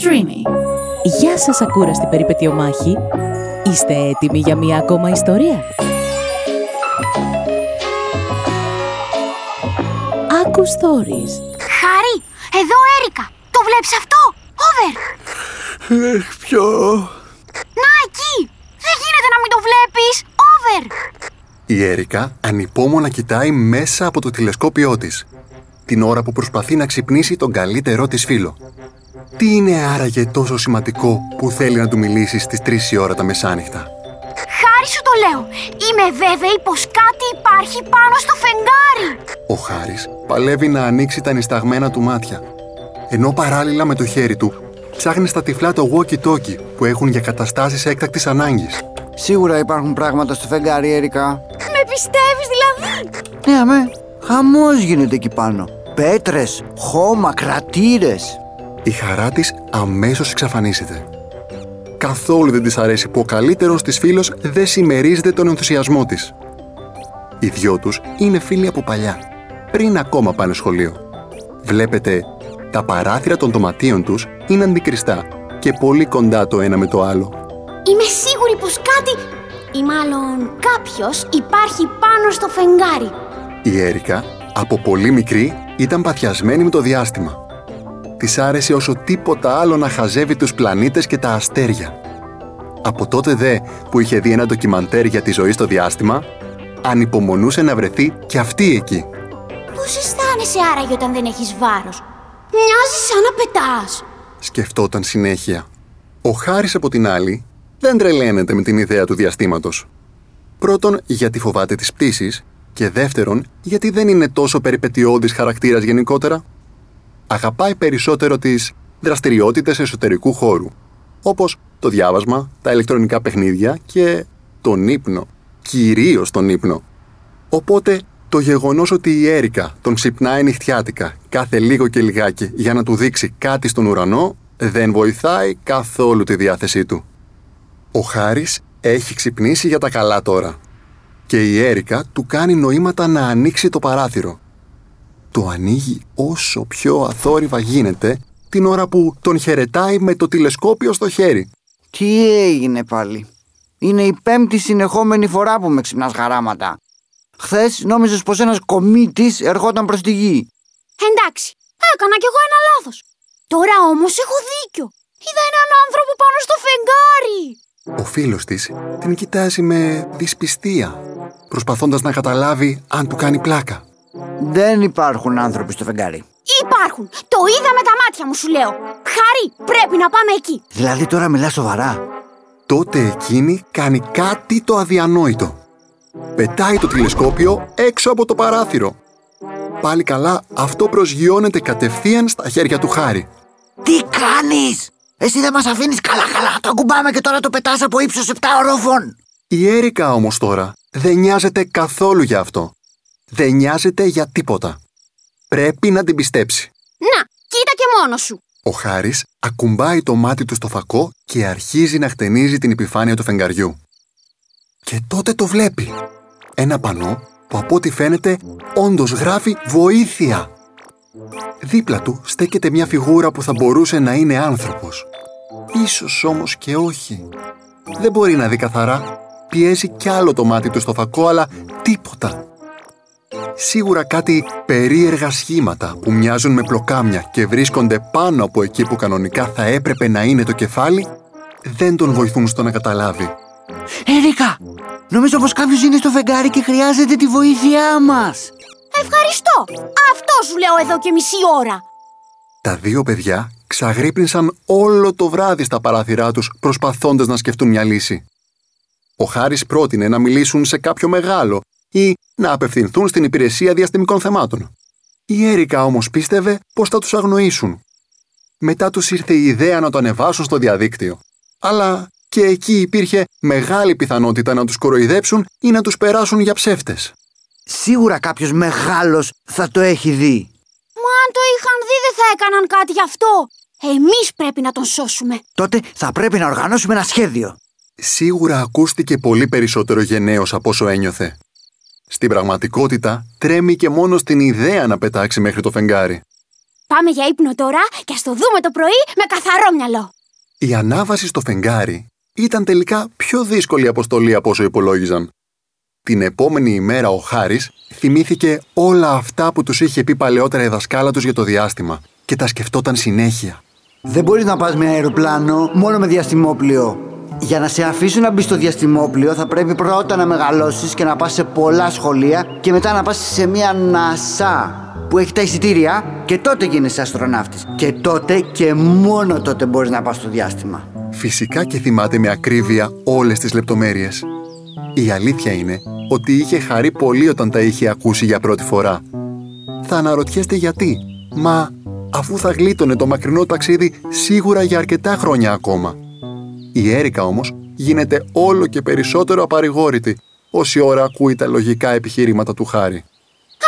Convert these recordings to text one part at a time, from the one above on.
Streamy. Γεια σας ακούραστη περιπετειομάχη. Είστε έτοιμοι για μία ακόμα ιστορία; Άκου Stories. Χάρη, εδώ Έρικα. Το βλέπεις αυτό; Over. Εχ, ποιο... Να εκεί. Δεν γίνεται να μην το βλέπεις. Over. Η Έρικα ανυπόμονα κοιτάει μέσα από το τηλεσκόπιό της. Την ώρα που προσπαθεί να ξυπνήσει τον καλύτερό της φίλο. Τι είναι άραγε τόσο σημαντικό που θέλει να του μιλήσεις στις 3 η ώρα τα μεσάνυχτα; Χάρη σου το λέω. Είμαι βέβαιη πως κάτι υπάρχει πάνω στο φεγγάρι. Ο Χάρης παλεύει να ανοίξει τα νησταγμένα του μάτια. Ενώ παράλληλα με το χέρι του ψάχνει στα τυφλά το walkie-talkie που έχουν για καταστάσεις έκτακτης ανάγκης. Σίγουρα υπάρχουν πράγματα στο φεγγάρι, Έρικα. Με πιστεύεις δηλαδή; Ναι, αμέ. Χαμός γίνεται εκεί πάνω. Πέτρες, χώμα, κρατήρες. Η χαρά της αμέσως εξαφανίζεται. Καθόλου δεν της αρέσει που ο καλύτερος της φίλος δεν συμμερίζεται τον ενθουσιασμό της. Οι δυο τους είναι φίλοι από παλιά, πριν ακόμα πάνε σχολείο. Βλέπετε, τα παράθυρα των δωματίων τους είναι αντικριστά και πολύ κοντά το ένα με το άλλο. Είμαι σίγουρη πως κάτι ή μάλλον κάποιος υπάρχει πάνω στο φεγγάρι. Η Έρικα, από πολύ μικρή, ήταν παθιασμένη με το διάστημα. Της άρεσε όσο τίποτα άλλο να χαζεύει τους πλανήτες και τα αστέρια. Από τότε δε που είχε δει ένα ντοκιμαντέρ για τη ζωή στο διάστημα, ανυπομονούσε να βρεθεί και αυτή εκεί. Πώς αισθάνεσαι άραγε όταν δεν έχεις βάρος; Μοιάζεις σαν να πετάς. Σκεφτόταν συνέχεια. Ο Χάρης από την άλλη δεν τρελαίνεται με την ιδέα του διαστήματος. Πρώτον, γιατί φοβάται τις πτήσεις και δεύτερον, γιατί δεν είναι τόσο περιπετειώδης χαρακτήρας γενικότερα. Αγαπάει περισσότερο τις δραστηριότητες εσωτερικού χώρου, όπως το διάβασμα, τα ηλεκτρονικά παιχνίδια και τον ύπνο, κυρίως τον ύπνο. Οπότε, το γεγονός ότι η Έρικα τον ξυπνάει νυχτιάτικα κάθε λίγο και λιγάκι για να του δείξει κάτι στον ουρανό, δεν βοηθάει καθόλου τη διάθεσή του. Ο Χάρης έχει ξυπνήσει για τα καλά τώρα. Και η Έρικα του κάνει νοήματα να ανοίξει το παράθυρο. Το ανοίγει όσο πιο αθόρυβα γίνεται την ώρα που τον χαιρετάει με το τηλεσκόπιο στο χέρι. Τι έγινε πάλι; Είναι η πέμπτη συνεχόμενη φορά που με ξυπνάς χαράματα. Χθες νόμιζες πως ένας κομίτης ερχόταν προς τη γη. Εντάξει, έκανα κι εγώ ένα λάθος. Τώρα όμως έχω δίκιο. Είδα έναν άνθρωπο πάνω στο φεγγάρι. Ο φίλος της την κοιτάζει με δυσπιστία, προσπαθώντας να καταλάβει αν του κάνει πλάκα. Δεν υπάρχουν άνθρωποι στο φεγγάρι. Υπάρχουν. Το είδα με τα μάτια μου σου λέω. Χάρη, πρέπει να πάμε εκεί. Δηλαδή τώρα μιλάς σοβαρά. Τότε εκείνη κάνει κάτι το αδιανόητο. Πετάει το τηλεσκόπιο έξω από το παράθυρο. Πάλι καλά, αυτό προσγειώνεται κατευθείαν στα χέρια του Χάρη. Τι κάνεις! Εσύ δεν μας αφήνεις καλά καλά. Το ακουμπάμε και τώρα το πετάς από ύψος 7 ορόφων. Η Έρικα όμως τώρα δεν νοιάζεται καθόλου για αυτό. Δεν νοιάζεται για τίποτα. Πρέπει να την πιστέψει. Να, κοίτα και μόνο σου. Ο Χάρης ακουμπάει το μάτι του στο φακό και αρχίζει να χτενίζει την επιφάνεια του φεγγαριού. Και τότε το βλέπει. Ένα πανό που από ό,τι φαίνεται όντως γράφει «Βοήθεια». Δίπλα του στέκεται μια φιγούρα που θα μπορούσε να είναι άνθρωπος. Ίσως όμως και όχι. Δεν μπορεί να δει καθαρά. Πιέζει κι άλλο το μάτι του στο φακό, αλλά τίποτα. Σίγουρα κάτι περίεργα σχήματα που μοιάζουν με πλοκάμια και βρίσκονται πάνω από εκεί που κανονικά θα έπρεπε να είναι το κεφάλι, δεν τον βοηθούν στο να καταλάβει. Έρικα, νομίζω πως κάποιος είναι στο φεγγάρι και χρειάζεται τη βοήθειά μας. Ευχαριστώ. Αυτό σου λέω εδώ και μισή ώρα. Τα δύο παιδιά ξαγρύπνησαν όλο το βράδυ στα παράθυρά τους προσπαθώντας να σκεφτούν μια λύση. Ο Χάρης πρότεινε να μιλήσουν σε κάποιο μεγάλο ή να απευθυνθούν στην υπηρεσία διαστημικών θεμάτων. Η Έρικα όμως πίστευε πως θα τους αγνοήσουν. Μετά τους ήρθε η ιδέα να το ανεβάσουν στο διαδίκτυο. Αλλά και εκεί υπήρχε μεγάλη πιθανότητα να τους κοροϊδέψουν ή να τους περάσουν για ψεύτες. Σίγουρα κάποιος μεγάλος θα το έχει δει. Μα αν το είχαν δει δεν θα έκαναν κάτι γι' αυτό. Εμείς πρέπει να τον σώσουμε. Τότε θα πρέπει να οργανώσουμε ένα σχέδιο. Σίγουρα ακούστηκε πολύ περισσότερο γενναίος από όσο ένιωθε. Στην πραγματικότητα, τρέμει και μόνο στην ιδέα να πετάξει μέχρι το φεγγάρι. Πάμε για ύπνο τώρα και ας το δούμε το πρωί με καθαρό μυαλό. Η ανάβαση στο φεγγάρι ήταν τελικά πιο δύσκολη αποστολή από όσο υπολόγιζαν. Την επόμενη ημέρα ο Χάρης θυμήθηκε όλα αυτά που τους είχε πει παλαιότερα η δασκάλα τους για το διάστημα και τα σκεφτόταν συνέχεια. Δεν μπορείς να πας με αεροπλάνο μόνο με διαστημόπλιο. Για να σε αφήσουν να μπεις στο διαστημόπλιο θα πρέπει πρώτα να μεγαλώσεις και να πας σε πολλά σχολεία και μετά να πας σε μια NASA που έχει τα εισιτήρια και τότε γίνεσαι αστροναύτης. Και τότε και μόνο τότε μπορείς να πας στο διάστημα. Φυσικά και θυμάται με ακρίβεια όλες τις λεπτομέρειες. Η αλήθεια είναι ότι είχε χαρεί πολύ όταν τα είχε ακούσει για πρώτη φορά. Θα αναρωτιέστε γιατί, μα αφού θα γλίτωνε το μακρινό ταξίδι σίγουρα για αρκετά χρόνια ακόμα. Η Έρικα όμως γίνεται όλο και περισσότερο απαρηγόρητη όση ώρα ακούει τα λογικά επιχειρήματα του Χάρη.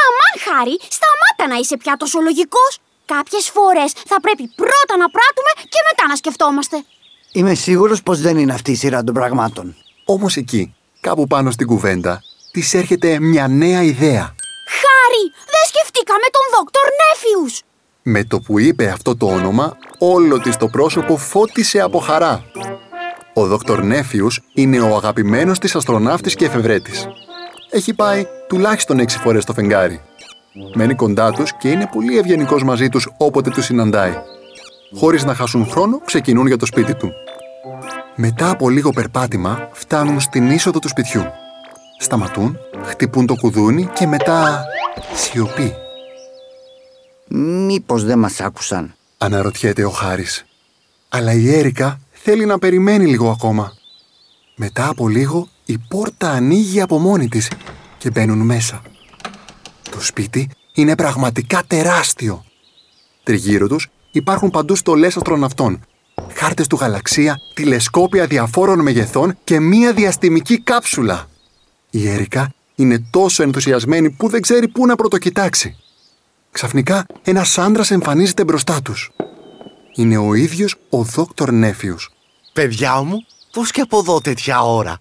Αμάν, Χάρη, σταμάτα να είσαι πια τόσο λογικός. Κάποιες φορές θα πρέπει πρώτα να πράττουμε και μετά να σκεφτόμαστε. Είμαι σίγουρος πως δεν είναι αυτή η σειρά των πραγμάτων. Όμως εκεί, κάπου πάνω στην κουβέντα, της έρχεται μια νέα ιδέα. Χάρη, δεν σκεφτήκαμε τον Δόκτωρ Νέφιους. Με το που είπε αυτό το όνομα, όλο της το πρόσωπο φώτισε από χαρά. Ο Δόκτωρ Νέφιους είναι ο αγαπημένος της αστροναύτης και εφευρέτης. Έχει πάει τουλάχιστον έξι φορές στο φεγγάρι. Μένει κοντά τους και είναι πολύ ευγενικός μαζί τους όποτε τους συναντάει. Χωρίς να χάσουν χρόνο, ξεκινούν για το σπίτι του. Μετά από λίγο περπάτημα, φτάνουν στην είσοδο του σπιτιού. Σταματούν, χτυπούν το κουδούνι και μετά σιωπή. Μήπως δεν μας άκουσαν; Αναρωτιέται ο Χάρης. Αλλά η Έρικα θέλει να περιμένει λίγο ακόμα. Μετά από λίγο η πόρτα ανοίγει από μόνη της και μπαίνουν μέσα. Το σπίτι είναι πραγματικά τεράστιο. Τριγύρω τους υπάρχουν παντού στολές αστροναυτών, χάρτες του γαλαξία, τηλεσκόπια διαφόρων μεγεθών και μία διαστημική κάψουλα. Η Έρικα είναι τόσο ενθουσιασμένη που δεν ξέρει πού να πρωτοκοιτάξει. Ξαφνικά ένας άντρας εμφανίζεται μπροστά τους. Είναι ο ίδιος ο Δόκτωρ Νέφιους. Παιδιά μου, πώς και από εδώ τέτοια ώρα;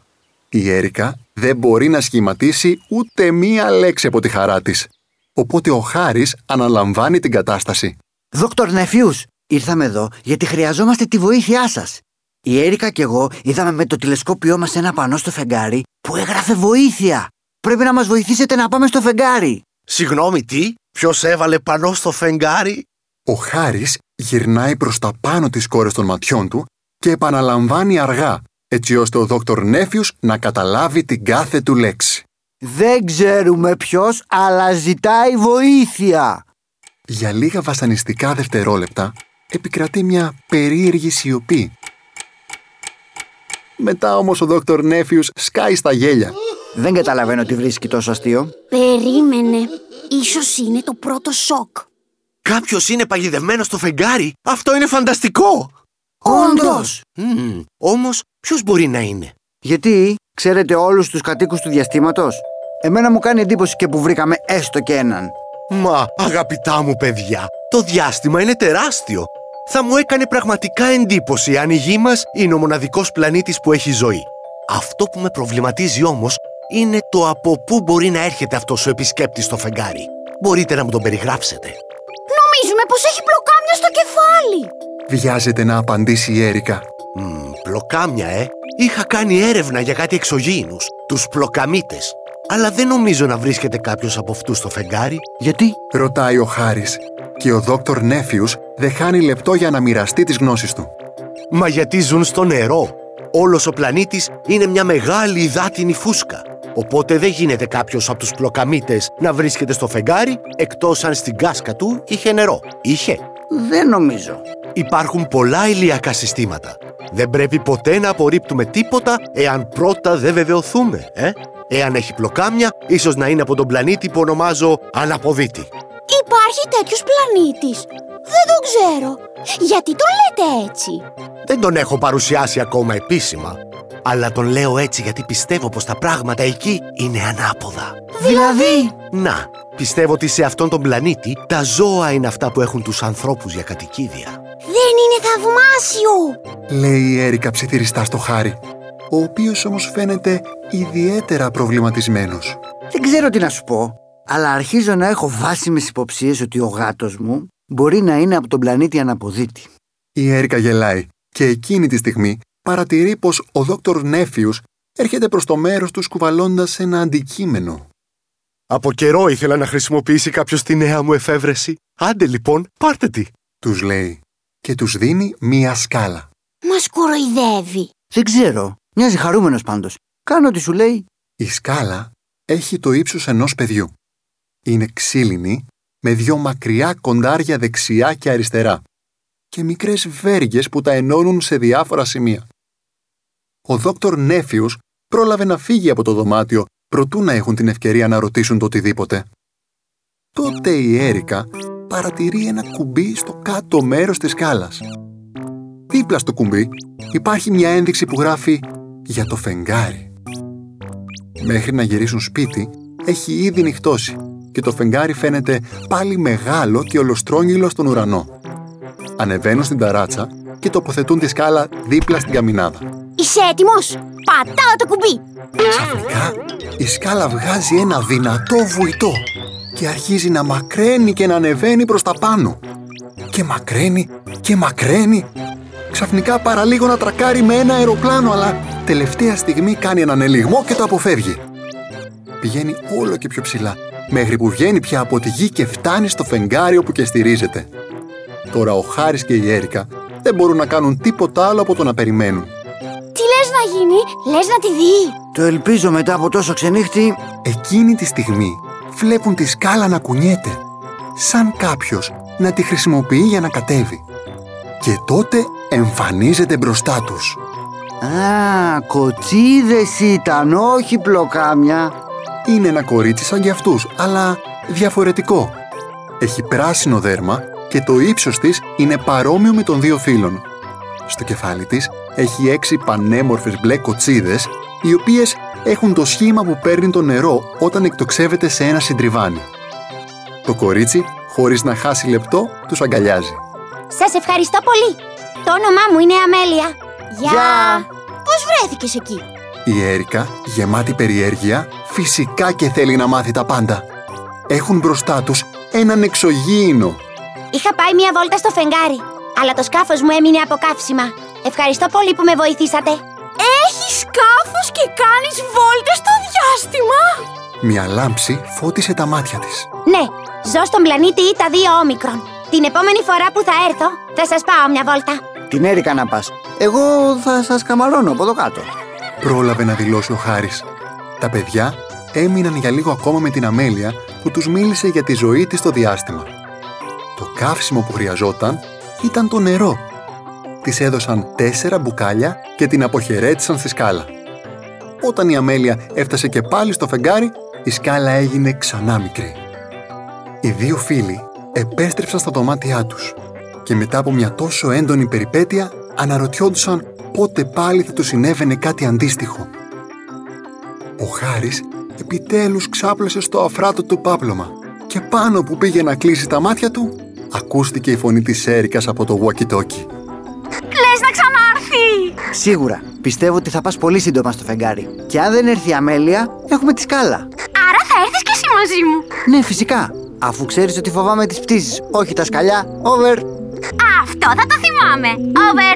Η Έρικα δεν μπορεί να σχηματίσει ούτε μία λέξη από τη χαρά της. Οπότε ο Χάρης αναλαμβάνει την κατάσταση. Δόκτωρ Νεφιούς, ήρθαμε εδώ γιατί χρειαζόμαστε τη βοήθειά σας. Η Έρικα και εγώ είδαμε με το τηλεσκόπιό μας ένα πανό στο φεγγάρι που έγραφε βοήθεια. Πρέπει να μας βοηθήσετε να πάμε στο φεγγάρι. Συγγνώμη, τι, ποιος έβαλε πανό στο φεγγάρι; Ο Χάρης γυρνάει προς τα πάνω τις κόρες των ματιών του και επαναλαμβάνει αργά, έτσι ώστε ο Δόκτωρ Νέφιους να καταλάβει την κάθε του λέξη. Δεν ξέρουμε ποιος, αλλά ζητάει βοήθεια. Για λίγα βασανιστικά δευτερόλεπτα επικρατεί μια περίεργη σιωπή. Μετά όμως ο Δόκτωρ Νέφιους σκάει στα γέλια. Δεν καταλαβαίνω τι βρίσκει τόσο αστείο. Περίμενε. Ίσως είναι το πρώτο σοκ. Κάποιος είναι παγιδευμένος στο φεγγάρι. Αυτό είναι φανταστικό. Όντως! Μμμ, όμως, ποιος μπορεί να είναι; Γιατί, ξέρετε όλους τους κατοίκους του διαστήματος; Εμένα μου κάνει εντύπωση και που βρήκαμε έστω και έναν. Μα, αγαπητά μου παιδιά, το διάστημα είναι τεράστιο. Θα μου έκανε πραγματικά εντύπωση αν η γη μας είναι ο μοναδικός πλανήτης που έχει ζωή. Αυτό που με προβληματίζει όμως είναι το από πού μπορεί να έρχεται αυτός ο επισκέπτης στο φεγγάρι. Μπορείτε να μου τον περιγράψετε. Κεφάλι. Βιάζεται να απαντήσει η Έρικα. Μμμ, πλοκάμια, ε. Είχα κάνει έρευνα για κάτι εξωγήινους, τους πλοκαμίτες. Αλλά δεν νομίζω να βρίσκεται κάποιος από αυτούς στο φεγγάρι. Γιατί; Ρωτάει ο Χάρης και ο Δόκτωρ Νέφιους δεν χάνει λεπτό για να μοιραστεί τις γνώσεις του. Μα γιατί ζουν στο νερό. Όλος ο πλανήτης είναι μια μεγάλη υδάτινη φούσκα. Οπότε δεν γίνεται κάποιος από τους πλοκαμίτες να βρίσκεται στο φεγγάρι εκτός αν στην κάσκα του είχε νερό. Είχε. Δεν νομίζω. Υπάρχουν πολλά ηλιακά συστήματα. Δεν πρέπει ποτέ να απορρίπτουμε τίποτα εάν πρώτα δεν βεβαιωθούμε, ε; Εάν έχει πλοκάμια, ίσως να είναι από τον πλανήτη που ονομάζω Αναποδίτη. Υπάρχει τέτοιος πλανήτης. Δεν τον ξέρω. Γιατί τον λέτε έτσι; Δεν τον έχω παρουσιάσει ακόμα επίσημα. Αλλά τον λέω έτσι γιατί πιστεύω πως τα πράγματα εκεί είναι ανάποδα. Δηλαδή, Να, πιστεύω ότι σε αυτόν τον πλανήτη τα ζώα είναι αυτά που έχουν τους ανθρώπους για κατοικίδια. Δεν είναι θαυμάσιο. Λέει η Έρικα ψιθυριστά στο Χάρη, ο οποίος όμως φαίνεται ιδιαίτερα προβληματισμένος. δεν ξέρω τι να σου πω. Αλλά αρχίζω να έχω βάσιμες υποψίες ότι ο γάτος μου Μπορεί να είναι από τον πλανήτη Αναποδίτη. Η Έρικα γελάει και εκείνη τη στιγμή παρατηρεί πως ο δόκτωρ Νέφιους έρχεται προς το μέρος τους σκουβαλώντας ένα αντικείμενο. Από καιρό ήθελα να χρησιμοποιήσει κάποιος τη νέα μου εφεύρεση. Άντε λοιπόν, πάρτε τη. Τους λέει και τους δίνει μία σκάλα. Μας κοροϊδεύει. Δεν ξέρω. Μοιάζει χαρούμενος πάντως. Κάνω ό,τι σου λέει. Η σκάλα έχει το ύψος ενός παιδιού. Είναι ξύλινη με δυο μακριά κοντάρια δεξιά και αριστερά και μικρές βέργες που τα ενώνουν σε διάφορα σημεία. Ο δόκτωρ Νέφιους πρόλαβε να φύγει από το δωμάτιο προτού να έχουν την ευκαιρία να ρωτήσουν το οτιδήποτε. Τότε η Έρικα παρατηρεί ένα κουμπί στο κάτω μέρος της σκάλας. Δίπλα στο κουμπί υπάρχει μια ένδειξη που γράφει «Για το φεγγάρι». Μέχρι να γυρίσουν σπίτι έχει ήδη νυχτώσει και το φεγγάρι φαίνεται πάλι μεγάλο και ολοστρόγγυλο στον ουρανό. Ανεβαίνουν στην ταράτσα και τοποθετούν τη σκάλα δίπλα στην καμινάδα. Είσαι έτοιμος; Πατάω το κουμπί. Ξαφνικά η σκάλα βγάζει ένα δυνατό βουητό και αρχίζει να μακραίνει και να ανεβαίνει προς τα πάνω. Και μακραίνει και μακραίνει. Ξαφνικά παραλίγο να τρακάρει με ένα αεροπλάνο, αλλά τελευταία στιγμή κάνει έναν ελιγμό και το αποφεύγει. Πηγαίνει όλο και πιο ψηλά, μέχρι που βγαίνει πια από τη γη και φτάνει στο φεγγάρι όπου και στηρίζεται. Τώρα ο Χάρης και η Έρικα δεν μπορούν να κάνουν τίποτα άλλο από το να περιμένουν. Τι λες να γίνει, λες να τη δει; Το ελπίζω μετά από τόσο ξενύχτη. Εκείνη τη στιγμή βλέπουν τη σκάλα να κουνιέται, σαν κάποιος να τη χρησιμοποιεί για να κατέβει. Και τότε εμφανίζεται μπροστά τους. Α, κοτσίδες ήταν, όχι πλοκάμια. Είναι ένα κορίτσι σαν κι αυτούς, αλλά διαφορετικό. Έχει πράσινο δέρμα και το ύψος της είναι παρόμοιο με των δύο φίλων. Στο κεφάλι της έχει έξι πανέμορφες μπλε κοτσίδες, οι οποίες έχουν το σχήμα που παίρνει το νερό όταν εκτοξεύεται σε ένα συντριβάνι. Το κορίτσι, χωρίς να χάσει λεπτό, τους αγκαλιάζει. Σας ευχαριστώ πολύ. Το όνομά μου είναι Αμέλεια. Γεια. Γεια. Πώς βρέθηκες εκεί; Η Έρικα, γεμάτη περιέργεια, φυσικά και θέλει να μάθει τα πάντα. Έχουν μπροστά τους έναν εξωγήινο. Είχα πάει μία βόλτα στο φεγγάρι, αλλά το σκάφος μου έμεινε από καύσιμα. Ευχαριστώ πολύ που με βοηθήσατε. Έχεις σκάφος και κάνεις βόλτες στο διάστημα; Μια λάμψη φώτισε τα μάτια της. Ναι, ζω στον πλανήτη τα δύο όμικρον. Την επόμενη φορά που θα έρθω, θα σας πάω μια βόλτα. Την Έρικα να πας. Εγώ θα σας καμαρώνω από εδώ κάτω. Πρόλαβε να δηλώσει ο Χάρης. Τα παιδιά έμειναν για λίγο ακόμα με την Αμέλεια που τους μίλησε για τη ζωή της στο διάστημα. Το καύσιμο που χρειαζόταν ήταν το νερό. Της έδωσαν τέσσερα μπουκάλια και την αποχαιρέτησαν στη σκάλα. Όταν η Αμέλεια έφτασε και πάλι στο φεγγάρι, η σκάλα έγινε ξανά μικρή. Οι δύο φίλοι επέστρεψαν στα δωμάτια τους και μετά από μια τόσο έντονη περιπέτεια αναρωτιόντουσαν πότε πάλι θα τους συνέβαινε κάτι αντίστοιχο. Ο Χάρης επιτέλους ξάπλωσε στο αφράτο του πάπλωμα και πάνω που πήγε να κλείσει τα μάτια του, ακούστηκε η φωνή της Έρικας από το walkie-talkie. Λες να ξανάρθει. Σίγουρα. Πιστεύω ότι θα πας πολύ σύντομα στο φεγγάρι. Και αν δεν έρθει η Αμέλεια, έχουμε τη σκάλα. Άρα θα έρθεις κι εσύ μαζί μου. Ναι, φυσικά. Αφού ξέρεις ότι φοβάμαι τις πτήσεις, όχι τα σκαλιά. Over. Αυτό θα το θυμάμαι. Over.